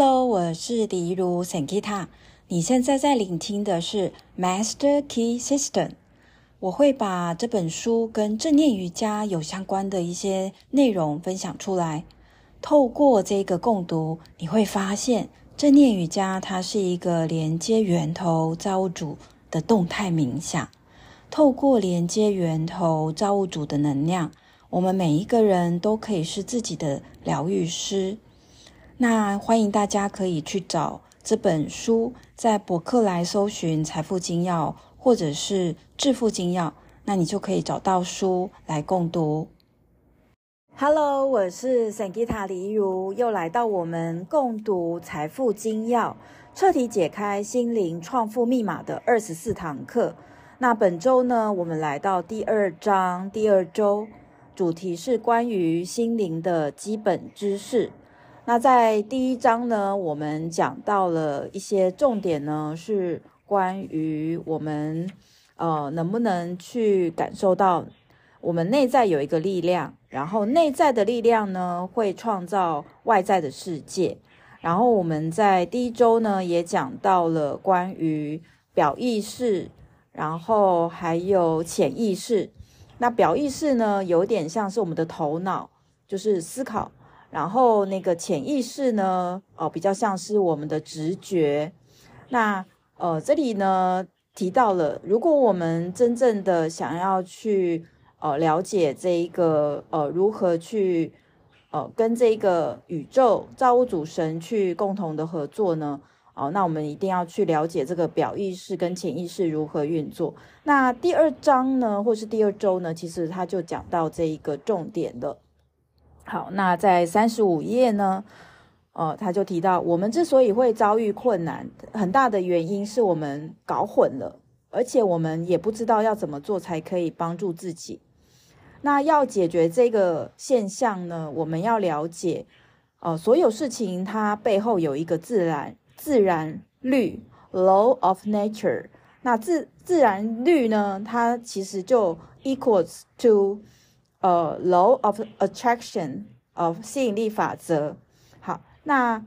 Hello，我是李如 Sankita。你现在在聆听的是 Master Key System。我会把这本书跟正念瑜伽有相关的一些内容分享出来。透过这个共读，你会发现正念瑜伽它是一个连接源头造物主的动态冥想。透过连接源头造物主的能量，我们每一个人都可以是自己的疗愈师。那欢迎大家可以去找这本书，在博客来搜寻《财富金要》或者是《致富金要》，那你就可以找到书来共读。Hello，我是 Sangita 李如，又来到我们共读《财富金要》，彻底解开心灵创富密码的二十四堂课。那本周呢，我们来到第二章，第二周主题是关于心灵的基本知识。那在第一章呢，我们讲到了一些重点呢，是关于我们呃能不能去感受到我们内在有一个力量，然后内在的力量呢会创造外在的世界。然后我们在第一周呢也讲到了关于表意识，然后还有潜意识。那表意识呢有点像是我们的头脑，就是思考。然后那个潜意识呢，哦，比较像是我们的直觉。那呃，这里呢提到了，如果我们真正的想要去呃了解这一个呃如何去呃跟这个宇宙造物主神去共同的合作呢，哦，那我们一定要去了解这个表意识跟潜意识如何运作。那第二章呢，或是第二周呢，其实他就讲到这一个重点了。好，那在三十五页呢，呃，他就提到，我们之所以会遭遇困难，很大的原因是我们搞混了，而且我们也不知道要怎么做才可以帮助自己。那要解决这个现象呢，我们要了解，呃，所有事情它背后有一个自然自然律 （law of nature）。那自自然律呢，它其实就 equals to 呃、，law of attraction of 吸引力法则。好，那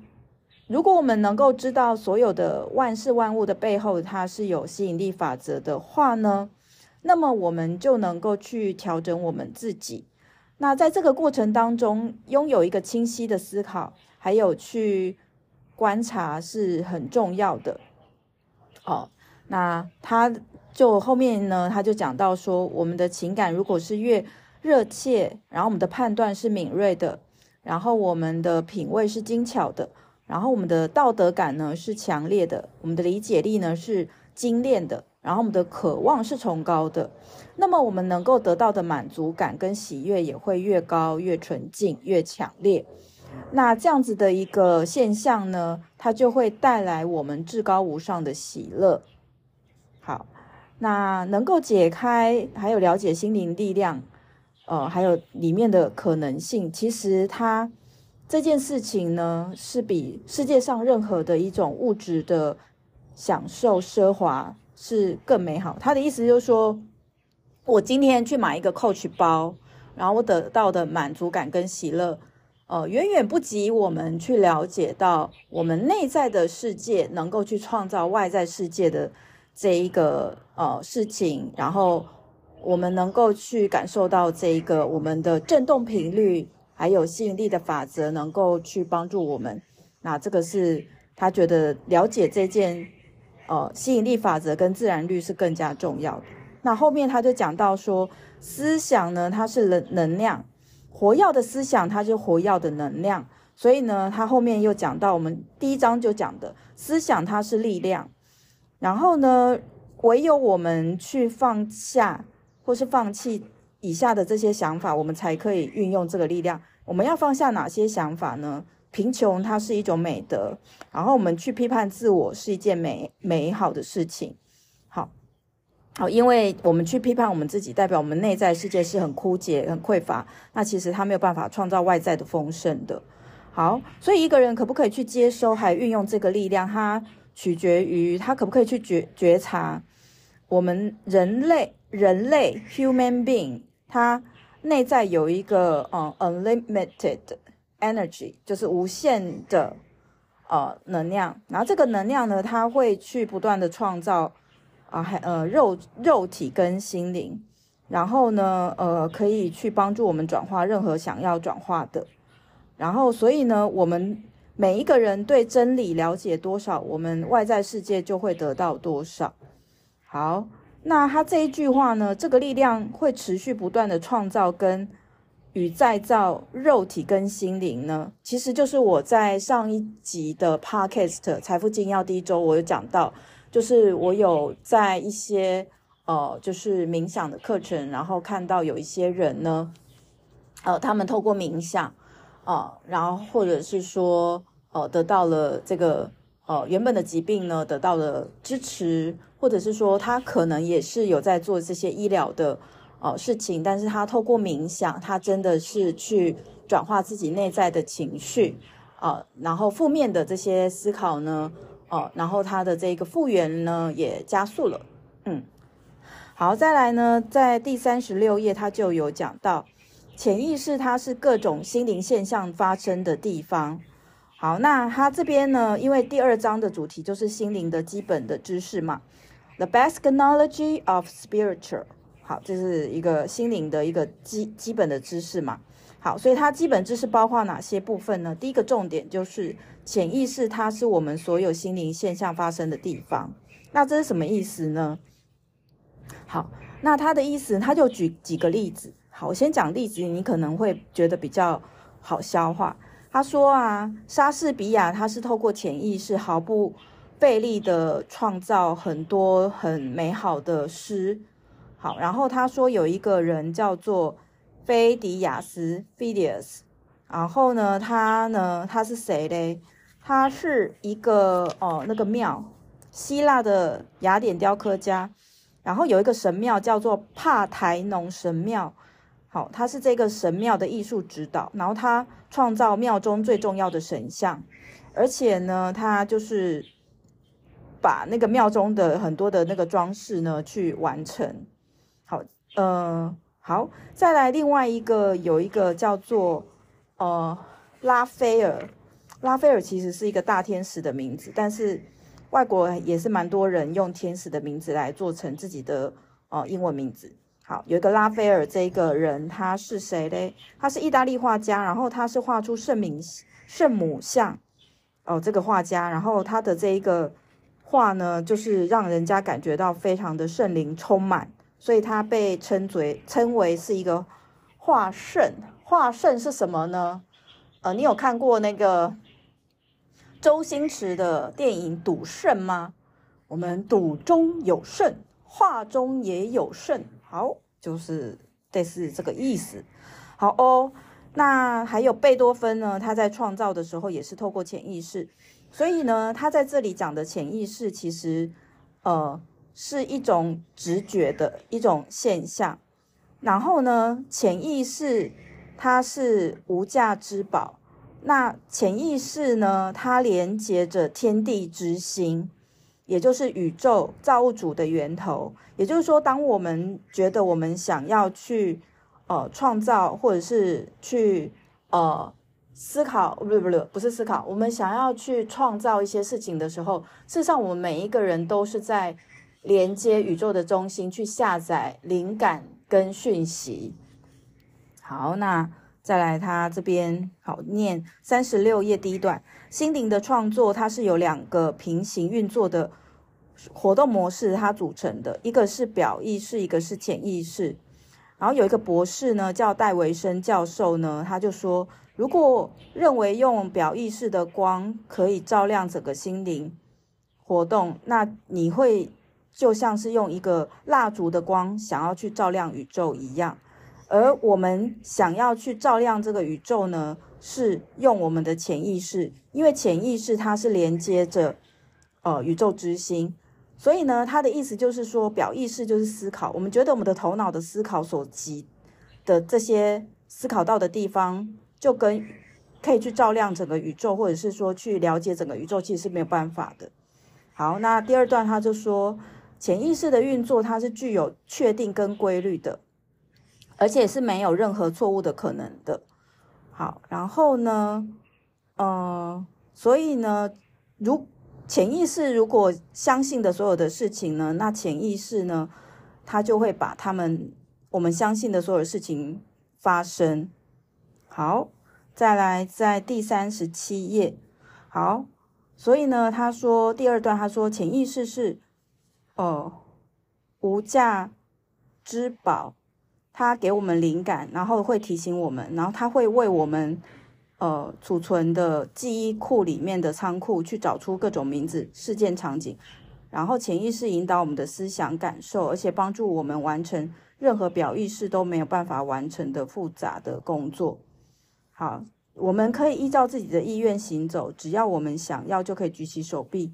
如果我们能够知道所有的万事万物的背后，它是有吸引力法则的话呢，那么我们就能够去调整我们自己。那在这个过程当中，拥有一个清晰的思考，还有去观察是很重要的。好，那他就后面呢，他就讲到说，我们的情感如果是越热切，然后我们的判断是敏锐的，然后我们的品味是精巧的，然后我们的道德感呢是强烈的，我们的理解力呢是精炼的，然后我们的渴望是崇高的，那么我们能够得到的满足感跟喜悦也会越高、越纯净、越强烈。那这样子的一个现象呢，它就会带来我们至高无上的喜乐。好，那能够解开还有了解心灵力量。呃，还有里面的可能性，其实它这件事情呢，是比世界上任何的一种物质的享受奢华是更美好。他的意思就是说，我今天去买一个 Coach 包，然后我得到的满足感跟喜乐，呃，远远不及我们去了解到我们内在的世界能够去创造外在世界的这一个呃事情，然后。我们能够去感受到这一个我们的振动频率，还有吸引力的法则，能够去帮助我们。那这个是他觉得了解这件，呃，吸引力法则跟自然律是更加重要的。那后面他就讲到说，思想呢，它是能能量，活跃的思想，它就活跃的能量。所以呢，他后面又讲到，我们第一章就讲的思想，它是力量。然后呢，唯有我们去放下。或是放弃以下的这些想法，我们才可以运用这个力量。我们要放下哪些想法呢？贫穷它是一种美德，然后我们去批判自我是一件美美好的事情。好，好，因为我们去批判我们自己，代表我们内在世界是很枯竭、很匮乏。那其实他没有办法创造外在的丰盛的。好，所以一个人可不可以去接收还运用这个力量，它取决于他可不可以去觉觉察我们人类。人类 human being，它内在有一个呃、uh, unlimited energy，就是无限的呃能量，然后这个能量呢，它会去不断的创造啊，还呃肉肉体跟心灵，然后呢，呃可以去帮助我们转化任何想要转化的，然后所以呢，我们每一个人对真理了解多少，我们外在世界就会得到多少。好。那他这一句话呢，这个力量会持续不断的创造跟与再造肉体跟心灵呢，其实就是我在上一集的 Podcast《财富精要》第一周，我有讲到，就是我有在一些呃，就是冥想的课程，然后看到有一些人呢，呃，他们透过冥想啊、呃，然后或者是说呃，得到了这个呃原本的疾病呢，得到了支持。或者是说，他可能也是有在做这些医疗的呃事情，但是他透过冥想，他真的是去转化自己内在的情绪、呃，然后负面的这些思考呢，哦、然后他的这个复原呢也加速了。嗯，好，再来呢，在第三十六页他就有讲到，潜意识它是各种心灵现象发生的地方。好，那他这边呢，因为第二章的主题就是心灵的基本的知识嘛。The basic knowledge of spiritual，好，这是一个心灵的一个基基本的知识嘛。好，所以它基本知识包括哪些部分呢？第一个重点就是潜意识，它是我们所有心灵现象发生的地方。那这是什么意思呢？好，那他的意思，他就举几个例子。好，我先讲例子，你可能会觉得比较好消化。他说啊，莎士比亚他是透过潜意识毫不费力的创造很多很美好的诗，好，然后他说有一个人叫做菲迪亚斯 （Phidias），然后呢，他呢，他是谁嘞？他是一个哦，那个庙，希腊的雅典雕刻家，然后有一个神庙叫做帕台农神庙，好，他是这个神庙的艺术指导，然后他创造庙中最重要的神像，而且呢，他就是。把那个庙中的很多的那个装饰呢，去完成。好，呃，好，再来另外一个，有一个叫做呃拉斐尔，拉斐尔其实是一个大天使的名字，但是外国也是蛮多人用天使的名字来做成自己的呃英文名字。好，有一个拉斐尔这个人，他是谁嘞？他是意大利画家，然后他是画出圣名圣母像哦，这个画家，然后他的这一个。画呢，就是让人家感觉到非常的圣灵充满，所以他被称为称为是一个画圣。画圣是什么呢？呃，你有看过那个周星驰的电影《赌圣》吗？我们赌中有圣，画中也有圣。好，就是类似这个意思。好哦，那还有贝多芬呢？他在创造的时候也是透过潜意识。所以呢，他在这里讲的潜意识，其实，呃，是一种直觉的一种现象。然后呢，潜意识它是无价之宝。那潜意识呢，它连接着天地之心，也就是宇宙造物主的源头。也就是说，当我们觉得我们想要去，呃，创造或者是去，呃。思考不不不不是思考，我们想要去创造一些事情的时候，事实上我们每一个人都是在连接宇宙的中心去下载灵感跟讯息。好，那再来他这边好念三十六页第一段，心灵的创作它是由两个平行运作的活动模式它组成的，一个是表意识，一个是潜意识。然后有一个博士呢叫戴维森教授呢，他就说。如果认为用表意识的光可以照亮整个心灵活动，那你会就像是用一个蜡烛的光想要去照亮宇宙一样。而我们想要去照亮这个宇宙呢，是用我们的潜意识，因为潜意识它是连接着呃宇宙之心，所以呢，他的意思就是说，表意识就是思考，我们觉得我们的头脑的思考所及的这些思考到的地方。就跟可以去照亮整个宇宙，或者是说去了解整个宇宙，其实是没有办法的。好，那第二段他就说，潜意识的运作它是具有确定跟规律的，而且是没有任何错误的可能的。好，然后呢，嗯、呃，所以呢，如潜意识如果相信的所有的事情呢，那潜意识呢，它就会把他们我们相信的所有事情发生。好，再来在第三十七页。好，所以呢，他说第二段，他说潜意识是，呃，无价之宝，它给我们灵感，然后会提醒我们，然后它会为我们。呃，储存的记忆库里面的仓库，去找出各种名字、事件、场景，然后潜意识引导我们的思想感受，而且帮助我们完成任何表意识都没有办法完成的复杂的工作。好，我们可以依照自己的意愿行走，只要我们想要，就可以举起手臂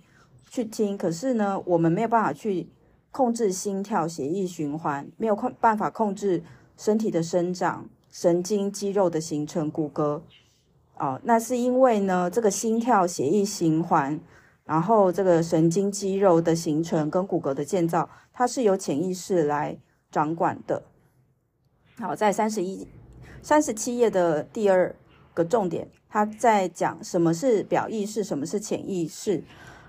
去听。可是呢，我们没有办法去控制心跳、血液循环，没有控办法控制身体的生长、神经肌肉的形成、骨骼。哦，那是因为呢，这个心跳、血液循环，然后这个神经肌肉的形成跟骨骼的建造，它是由潜意识来掌管的。好，在三十一、三十七页的第二个重点，他在讲什么是表意识，什么是潜意识。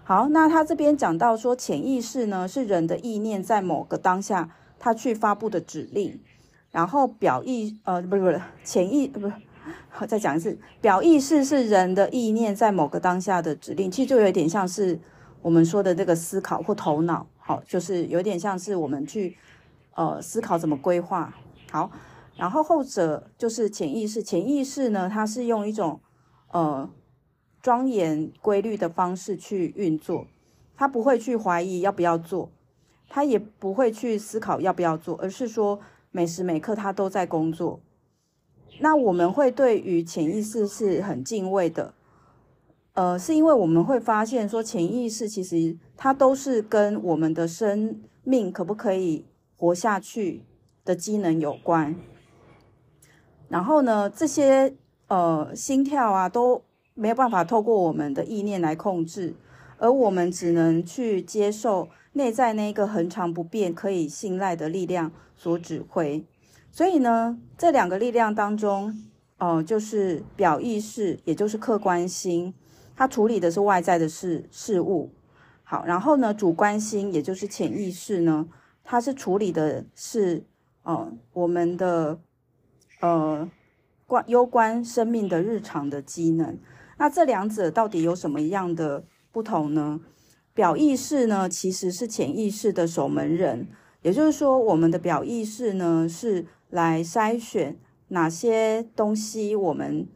好，那他这边讲到说，潜意识呢是人的意念在某个当下他去发布的指令，然后表意呃不是不是潜意不是。好，再讲一次，表意识是人的意念在某个当下的指令，其实就有点像是我们说的这个思考或头脑，好，就是有点像是我们去呃思考怎么规划。好，然后后者就是潜意识，潜意识呢，它是用一种呃庄严规律的方式去运作，他不会去怀疑要不要做，他也不会去思考要不要做，而是说每时每刻他都在工作。那我们会对于潜意识是很敬畏的，呃，是因为我们会发现说，潜意识其实它都是跟我们的生命可不可以活下去的机能有关。然后呢，这些呃心跳啊都没有办法透过我们的意念来控制，而我们只能去接受内在那一个恒常不变、可以信赖的力量所指挥。所以呢，这两个力量当中，哦、就是表意识，也就是客观心，它处理的是外在的事事物。好，然后呢，主观心，也就是潜意识呢，它是处理的是，呃，我们的，呃，关攸关生命的日常的机能。那这两者到底有什么样的不同呢？表意识呢，其实是潜意识的守门人，也就是说，我们的表意识呢是。来筛选哪些东西我们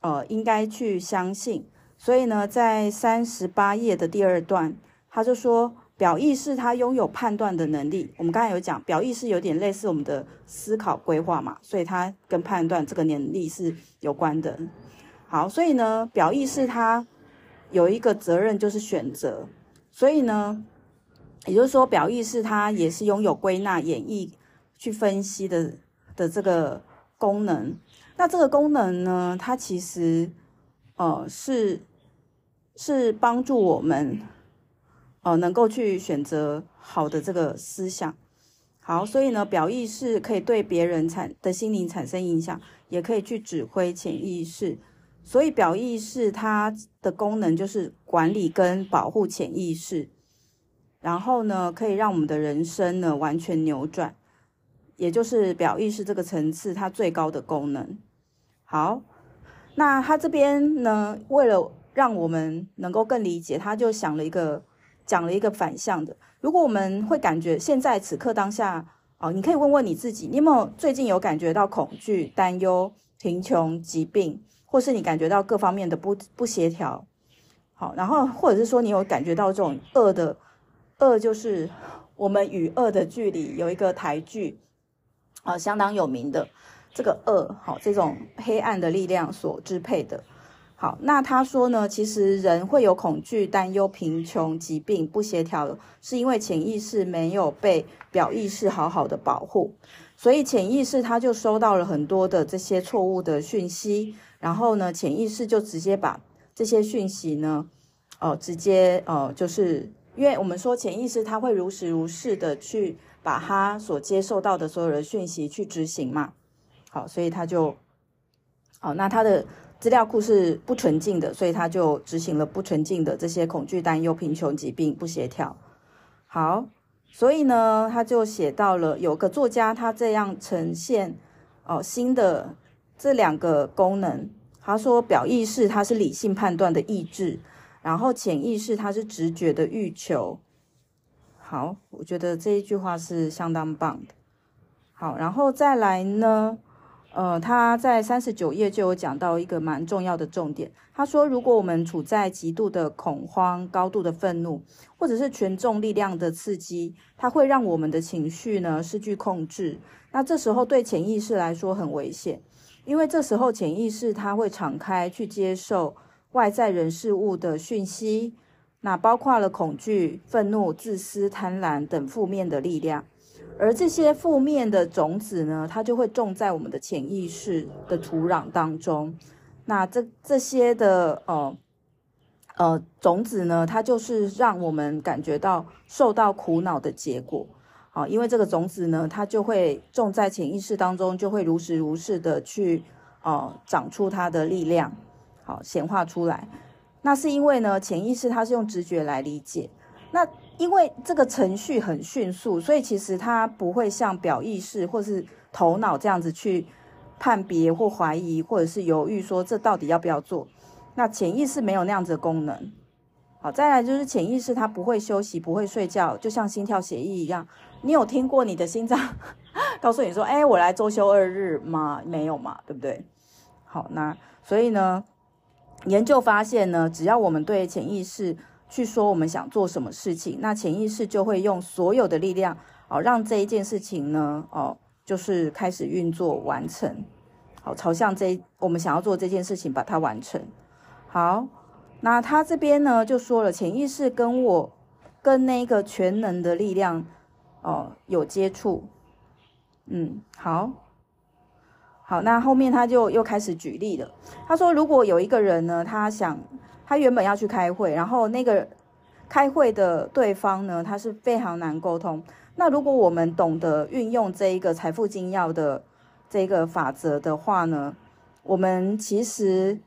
呃应该去相信，所以呢，在三十八页的第二段，他就说表意识它拥有判断的能力。我们刚才有讲，表意识有点类似我们的思考规划嘛，所以它跟判断这个能力是有关的。好，所以呢，表意识它有一个责任就是选择，所以呢，也就是说，表意识它也是拥有归纳、演绎、去分析的。的这个功能，那这个功能呢，它其实呃是是帮助我们呃能够去选择好的这个思想。好，所以呢，表意识可以对别人产的心灵产生影响，也可以去指挥潜意识。所以表意识它的功能就是管理跟保护潜意识，然后呢，可以让我们的人生呢完全扭转。也就是表意识这个层次，它最高的功能。好，那他这边呢，为了让我们能够更理解，他就想了一个，讲了一个反向的。如果我们会感觉现在此刻当下，哦，你可以问问你自己，你有没有最近有感觉到恐惧、担忧、贫穷、疾病，或是你感觉到各方面的不不协调？好，然后或者是说你有感觉到这种恶的恶，就是我们与恶的距离，有一个台剧。啊，相当有名的这个恶，好，这种黑暗的力量所支配的。好，那他说呢，其实人会有恐惧、担忧、贫穷、疾病、不协调，是因为潜意识没有被表意识好好的保护，所以潜意识他就收到了很多的这些错误的讯息，然后呢，潜意识就直接把这些讯息呢，哦、直接呃，就是因为我们说潜意识它会如实如是的去。把他所接受到的所有的讯息去执行嘛，好，所以他就，好，那他的资料库是不纯净的，所以他就执行了不纯净的这些恐惧、担忧、贫穷、疾病、不协调。好，所以呢，他就写到了有个作家，他这样呈现哦新的这两个功能。他说，表意识它是理性判断的意志，然后潜意识它是直觉的欲求。好，我觉得这一句话是相当棒的。好，然后再来呢？呃，他在三十九页就有讲到一个蛮重要的重点。他说，如果我们处在极度的恐慌、高度的愤怒，或者是权重力量的刺激，它会让我们的情绪呢失去控制。那这时候对潜意识来说很危险，因为这时候潜意识它会敞开去接受外在人事物的讯息，那包括了恐惧、愤怒、自私、贪婪等负面的力量。而这些负面的种子呢，它就会种在我们的潜意识的土壤当中。那这这些的呃呃种子呢，它就是让我们感觉到受到苦恼的结果。好，因为这个种子呢，它就会种在潜意识当中，就会如实如是的去呃长出它的力量，好显化出来。那是因为呢，潜意识它是用直觉来理解。那因为这个程序很迅速，所以其实它不会像表意识或是头脑这样子去判别或怀疑，或者是犹豫说这到底要不要做。那潜意识没有那样子的功能。好，再来就是潜意识它不会休息，不会睡觉，就像心跳血液一样。你有听过你的心脏 告诉你说：“哎，我来周休二日吗？”没有嘛，对不对？好，那所以呢，研究发现呢，只要我们对潜意识。去说我们想做什么事情，那潜意识就会用所有的力量哦，让这一件事情呢哦，就是开始运作完成，好，朝向这我们想要做这件事情，把它完成。好，那他这边呢就说了，潜意识跟我跟那个全能的力量哦有接触，嗯，好，好，那后面他就又开始举例了。他说，如果有一个人呢，他想。他原本要去开会，然后那个开会的对方呢，他是非常难沟通。那如果我们懂得运用这一个财富精要的这个法则的话呢，我们其实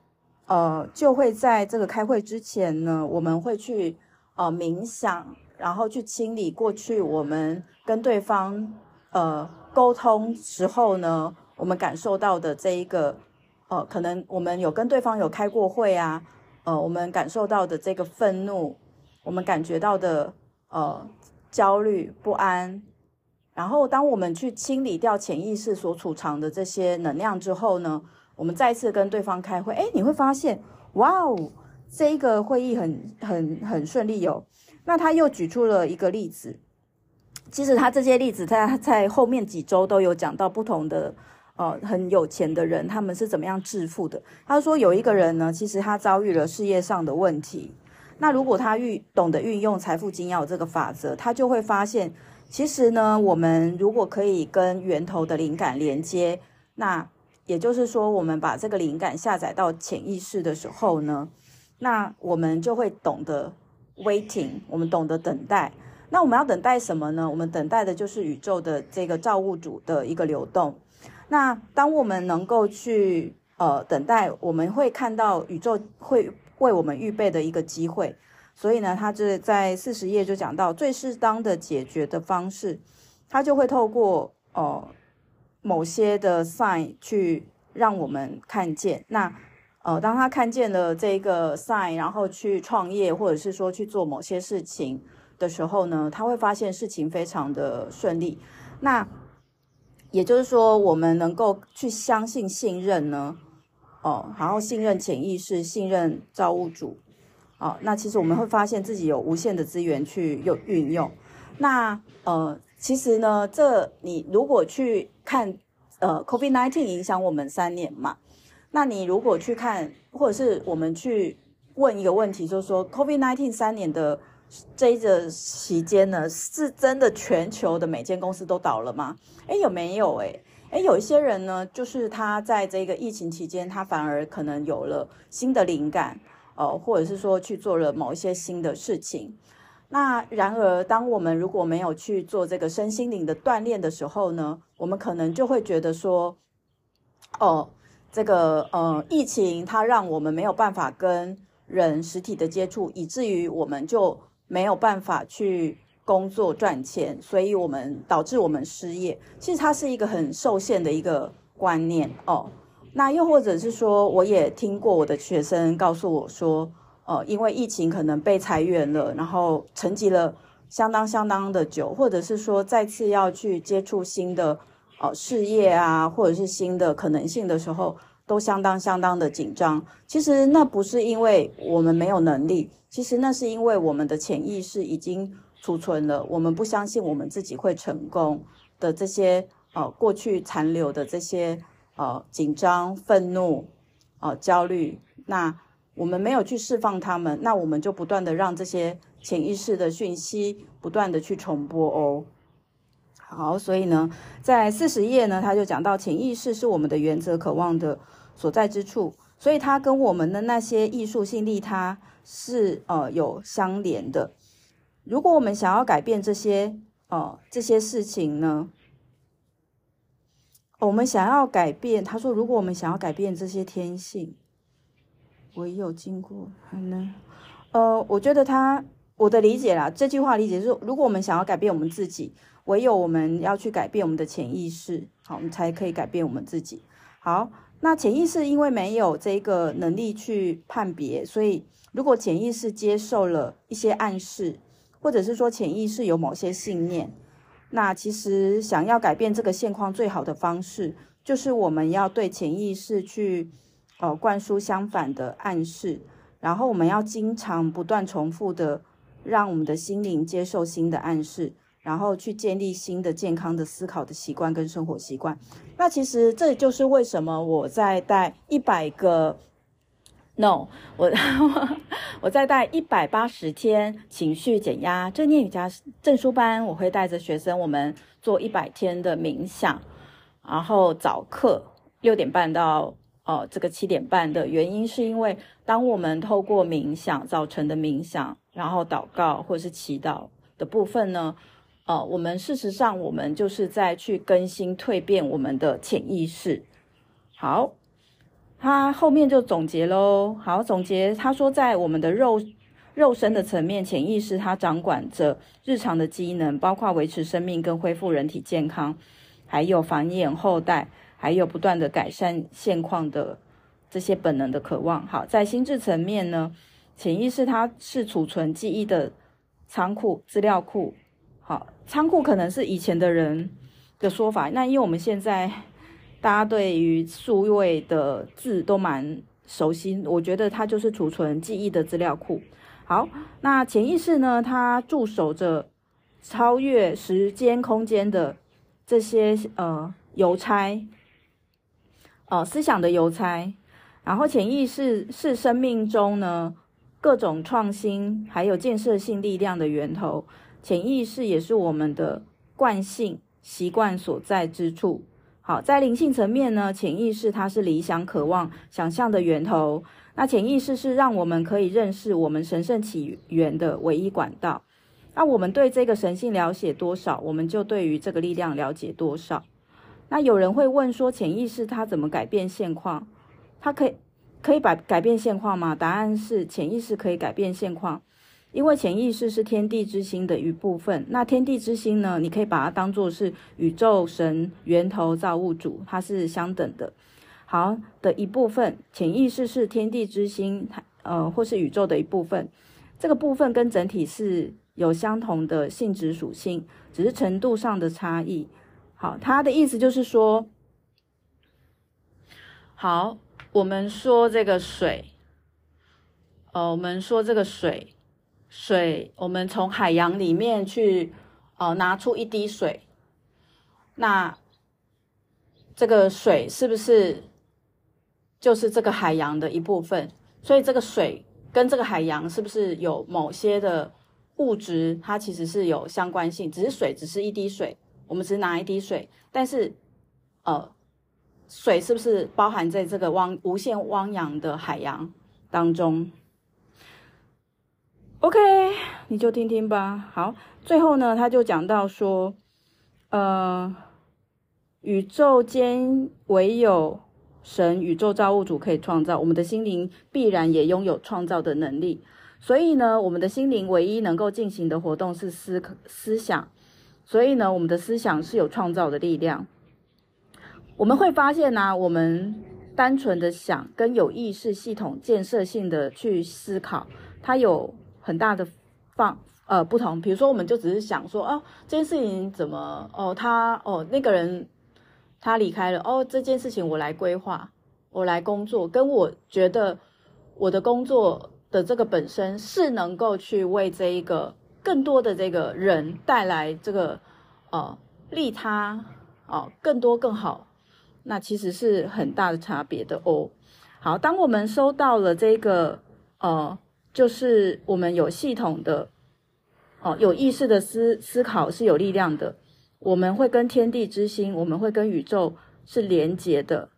呃就会在这个开会之前呢，我们会去呃冥想，然后去清理过去我们跟对方呃沟通时候呢，我们感受到的这一个呃可能我们有跟对方有开过会啊。呃，我们感受到的这个愤怒，我们感觉到的呃焦虑不安，然后当我们去清理掉潜意识所储藏的这些能量之后呢，我们再次跟对方开会，哎，你会发现，哇哦，这一个会议很很很顺利哦。那他又举出了一个例子，其实他这些例子在在后面几周都有讲到不同的。呃，很有钱的人，他们是怎么样致富的？他说有一个人呢，其实他遭遇了事业上的问题。那如果他运懂得运用财富精要这个法则，他就会发现，其实呢，我们如果可以跟源头的灵感连接，那也就是说，我们把这个灵感下载到潜意识的时候呢，那我们就会懂得 waiting，我们懂得等待。那我们要等待什么呢？我们等待的就是宇宙的这个造物主的一个流动。那当我们能够去呃等待，我们会看到宇宙会为我们预备的一个机会。所以呢，他这在四十页就讲到最适当的解决的方式，他就会透过呃某些的 sign 去让我们看见。那呃，当他看见了这个 sign，然后去创业或者是说去做某些事情的时候呢，他会发现事情非常的顺利。那也就是说，我们能够去相信、信任呢，哦，然后信任潜意识，信任造物主，哦，那其实我们会发现自己有无限的资源去用运用。那呃，其实呢，这你如果去看，呃，COVID-19 影响我们三年嘛，那你如果去看，或者是我们去问一个问题，就是说，COVID-19 三年的。这一个期间呢，是真的全球的每间公司都倒了吗？诶，有没有？诶，诶，有一些人呢，就是他在这个疫情期间，他反而可能有了新的灵感，呃，或者是说去做了某一些新的事情。那然而，当我们如果没有去做这个身心灵的锻炼的时候呢，我们可能就会觉得说，哦，这个呃疫情，它让我们没有办法跟人实体的接触，以至于我们就没有办法去工作赚钱，所以我们导致我们失业。其实它是一个很受限的一个观念哦。那又或者是说，我也听过我的学生告诉我说，呃，因为疫情可能被裁员了，然后沉寂了相当相当的久，或者是说再次要去接触新的。哦，事业啊，或者是新的可能性的时候，都相当相当的紧张。其实那不是因为我们没有能力，其实那是因为我们的潜意识已经储存了我们不相信我们自己会成功的这些呃过去残留的这些呃紧张、愤怒、呃焦虑。那我们没有去释放他们，那我们就不断的让这些潜意识的讯息不断的去重播哦。好，所以呢，在四十页呢，他就讲到潜意识是我们的原则渴望的所在之处，所以它跟我们的那些艺术性利他是呃有相连的。如果我们想要改变这些呃这些事情呢，我们想要改变，他说，如果我们想要改变这些天性，唯有经过还能，呃，我觉得他我的理解啦，这句话理解是，如果我们想要改变我们自己。唯有我们要去改变我们的潜意识，好，我们才可以改变我们自己。好，那潜意识因为没有这个能力去判别，所以如果潜意识接受了一些暗示，或者是说潜意识有某些信念，那其实想要改变这个现况最好的方式，就是我们要对潜意识去呃灌输相反的暗示，然后我们要经常不断重复的让我们的心灵接受新的暗示。然后去建立新的健康的思考的习惯跟生活习惯。那其实这就是为什么我在带一百个，no，我 我在带一百八十天情绪减压正念瑜伽证书班，我会带着学生我们做一百天的冥想，然后早课六点半到呃这个七点半的原因是因为当我们透过冥想早晨的冥想，然后祷告或是祈祷的部分呢。呃，我们事实上，我们就是在去更新、蜕变我们的潜意识。好，他后面就总结喽。好，总结他说，在我们的肉肉身的层面，潜意识它掌管着日常的机能，包括维持生命跟恢复人体健康，还有繁衍后代，还有不断的改善现况的这些本能的渴望。好，在心智层面呢，潜意识它是储存记忆的仓库、资料库。仓库可能是以前的人的说法。那因为我们现在大家对于数位的字都蛮熟悉，我觉得它就是储存记忆的资料库。好，那潜意识呢？它驻守着超越时间空间的这些呃邮差，呃思想的邮差。然后潜意识是生命中呢各种创新还有建设性力量的源头。潜意识也是我们的惯性习惯所在之处。好，在灵性层面呢，潜意识它是理想、渴望、想象的源头。那潜意识是让我们可以认识我们神圣起源的唯一管道。那我们对这个神性了解多少，我们就对于这个力量了解多少。那有人会问说，潜意识它怎么改变现况？它可以可以把改变现况吗？答案是，潜意识可以改变现况。因为潜意识是天地之心的一部分，那天地之心呢，你可以把它当做是宇宙神源头造物主，它是相等的。好的一部分，潜意识是天地之心，呃，或是宇宙的一部分。这个部分跟整体是有相同的性质属性，只是程度上的差异。好，它的意思就是说，好，我们说这个水，呃，我们说这个水。水，我们从海洋里面去，呃，拿出一滴水，那这个水是不是就是这个海洋的一部分？所以这个水跟这个海洋是不是有某些的物质？它其实是有相关性，只是水只是一滴水，我们只拿一滴水，但是，呃，水是不是包含在这个汪无限汪洋的海洋当中？OK，你就听听吧。好，最后呢，他就讲到说，呃，宇宙间唯有神、宇宙造物主可以创造，我们的心灵必然也拥有创造的能力。所以呢，我们的心灵唯一能够进行的活动是思、思想。所以呢，我们的思想是有创造的力量。我们会发现呢、我们单纯的想跟有意识系统建设性的去思考，它有很大的放呃不同。比如说，我们就只是想说，哦，这件事情怎么，哦，他，哦，那个人他离开了，哦，这件事情我来规划，我来工作，跟我觉得我的工作的这个本身是能够去为这一个。更多的这个人带来这个呃利他哦，更多更好，那其实是很大的差别的哦。好，当我们收到了这个呃，就是我们有系统的哦，有意识的思思考是有力量的，我们会跟天地之心，我们会跟宇宙是连结的，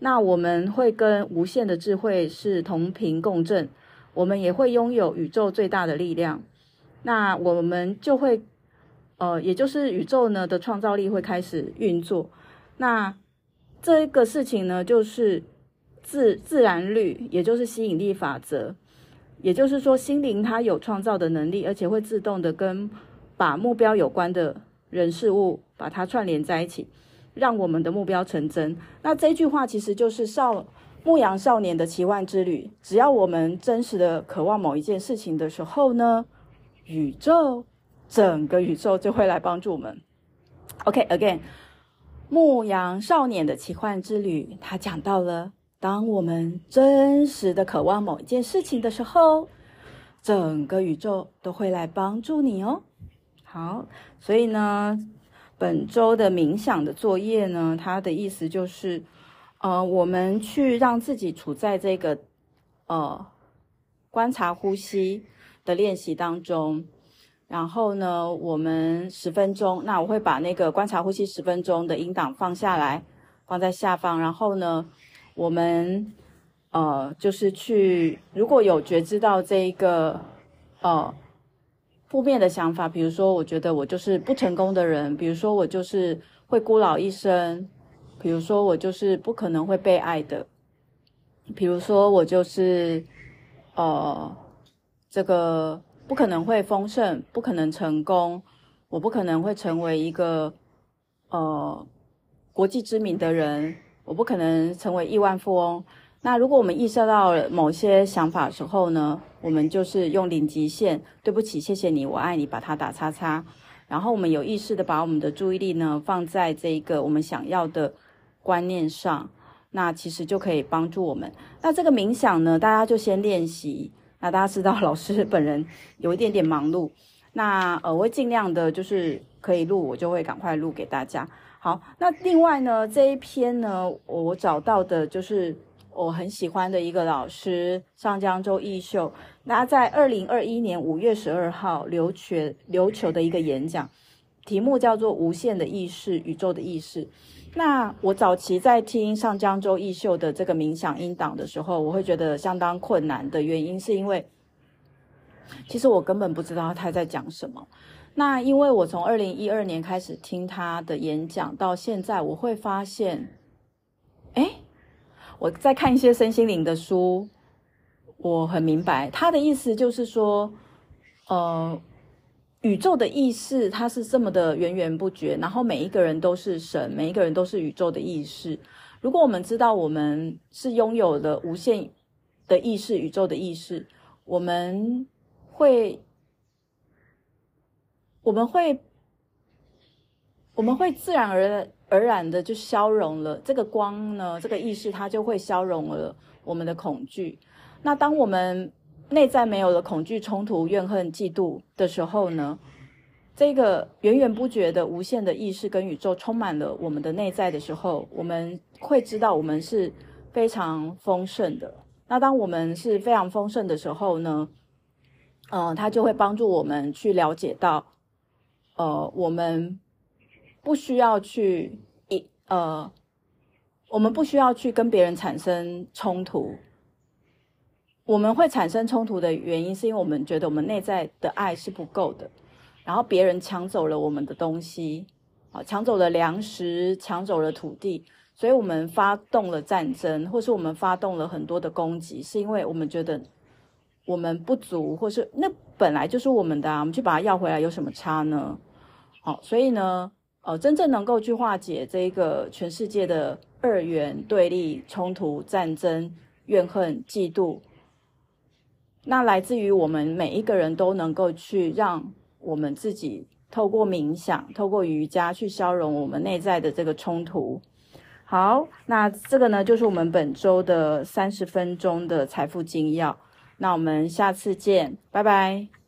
那我们会跟无限的智慧是同频共振，我们也会拥有宇宙最大的力量。那我们就会，呃，也就是宇宙呢的创造力会开始运作。那这个事情呢，就是自自然律，也就是吸引力法则。也就是说，心灵它有创造的能力，而且会自动的跟把目标有关的人事物把它串联在一起，让我们的目标成真。那这句话其实就是少牧羊少年的奇幻之旅。只要我们真实的渴望某一件事情的时候呢，宇宙，整个宇宙就会来帮助我们。OK，again，牧羊少年的奇幻之旅，他讲到了，当我们真实的渴望某一件事情的时候，整个宇宙都会来帮助你哦。好，所以呢，本周的冥想的作业呢，它的意思就是，呃，我们去让自己处在这个，呃，观察呼吸。的练习当中，然后呢，我们十分钟，那我会把那个观察呼吸十分钟的音档放下来，放在下方。然后呢，我们呃，就是去如果有觉知到这一个呃负面的想法，比如说我觉得我就是不成功的人，比如说我就是会孤老一生，比如说我就是不可能会被爱的，比如说我就是呃。这个不可能会丰盛，不可能成功，我不可能会成为一个呃国际知名的人，我不可能成为亿万富翁。那如果我们意识到某些想法的时候呢，我们就是用零极限，对不起，谢谢你，我爱你，把它打叉叉。然后我们有意识的把我们的注意力呢放在这一个我们想要的观念上，那其实就可以帮助我们。那这个冥想呢，大家就先练习。那大家知道，老师本人有一点点忙碌，那呃，我会尽量的，就是可以录，我就会赶快录给大家。好，那另外呢，这一篇呢，我找到的就是我很喜欢的一个老师上江周义秀，那在二零二一年五月十二号琉球琉球的一个演讲，题目叫做《无限的意识，宇宙的意识》。那我早期在听上江周义秀的这个冥想音档的时候，我会觉得相当困难的原因，是因为其实我根本不知道他在讲什么。那因为我从二零一二年开始听他的演讲到现在，我会发现，诶，我在看一些身心灵的书，我很明白他的意思，就是说，呃。宇宙的意识，它是这么的源源不绝，然后每一个人都是神，每一个人都是宇宙的意识。如果我们知道我们是拥有了无限的意识，宇宙的意识，我们会，我们会，我们会自然而而然的就消融了这个光呢，这个意识它就会消融了我们的恐惧。那当我们内在没有了恐惧、冲突、怨恨、嫉妒的时候呢，这个源源不绝的无限的意识跟宇宙充满了我们的内在的时候，我们会知道我们是非常丰盛的。那当我们是非常丰盛的时候呢，嗯，它就会帮助我们去了解到，呃，我们不需要去一呃，我们不需要去跟别人产生冲突。我们会产生冲突的原因，是因为我们觉得我们内在的爱是不够的，然后别人抢走了我们的东西，啊，抢走了粮食，抢走了土地，所以我们发动了战争，或是我们发动了很多的攻击，是因为我们觉得我们不足，或是那本来就是我们的啊，我们去把它要回来有什么差呢？好，所以呢，呃，真正能够去化解这一个全世界的二元对立、冲突、战争、怨恨、嫉妒，那来自于我们每一个人都能够去让我们自己透过冥想、透过瑜伽去消融我们内在的这个冲突。好，那这个呢，就是我们本周的三十分钟的财富精要。那我们下次见，拜拜。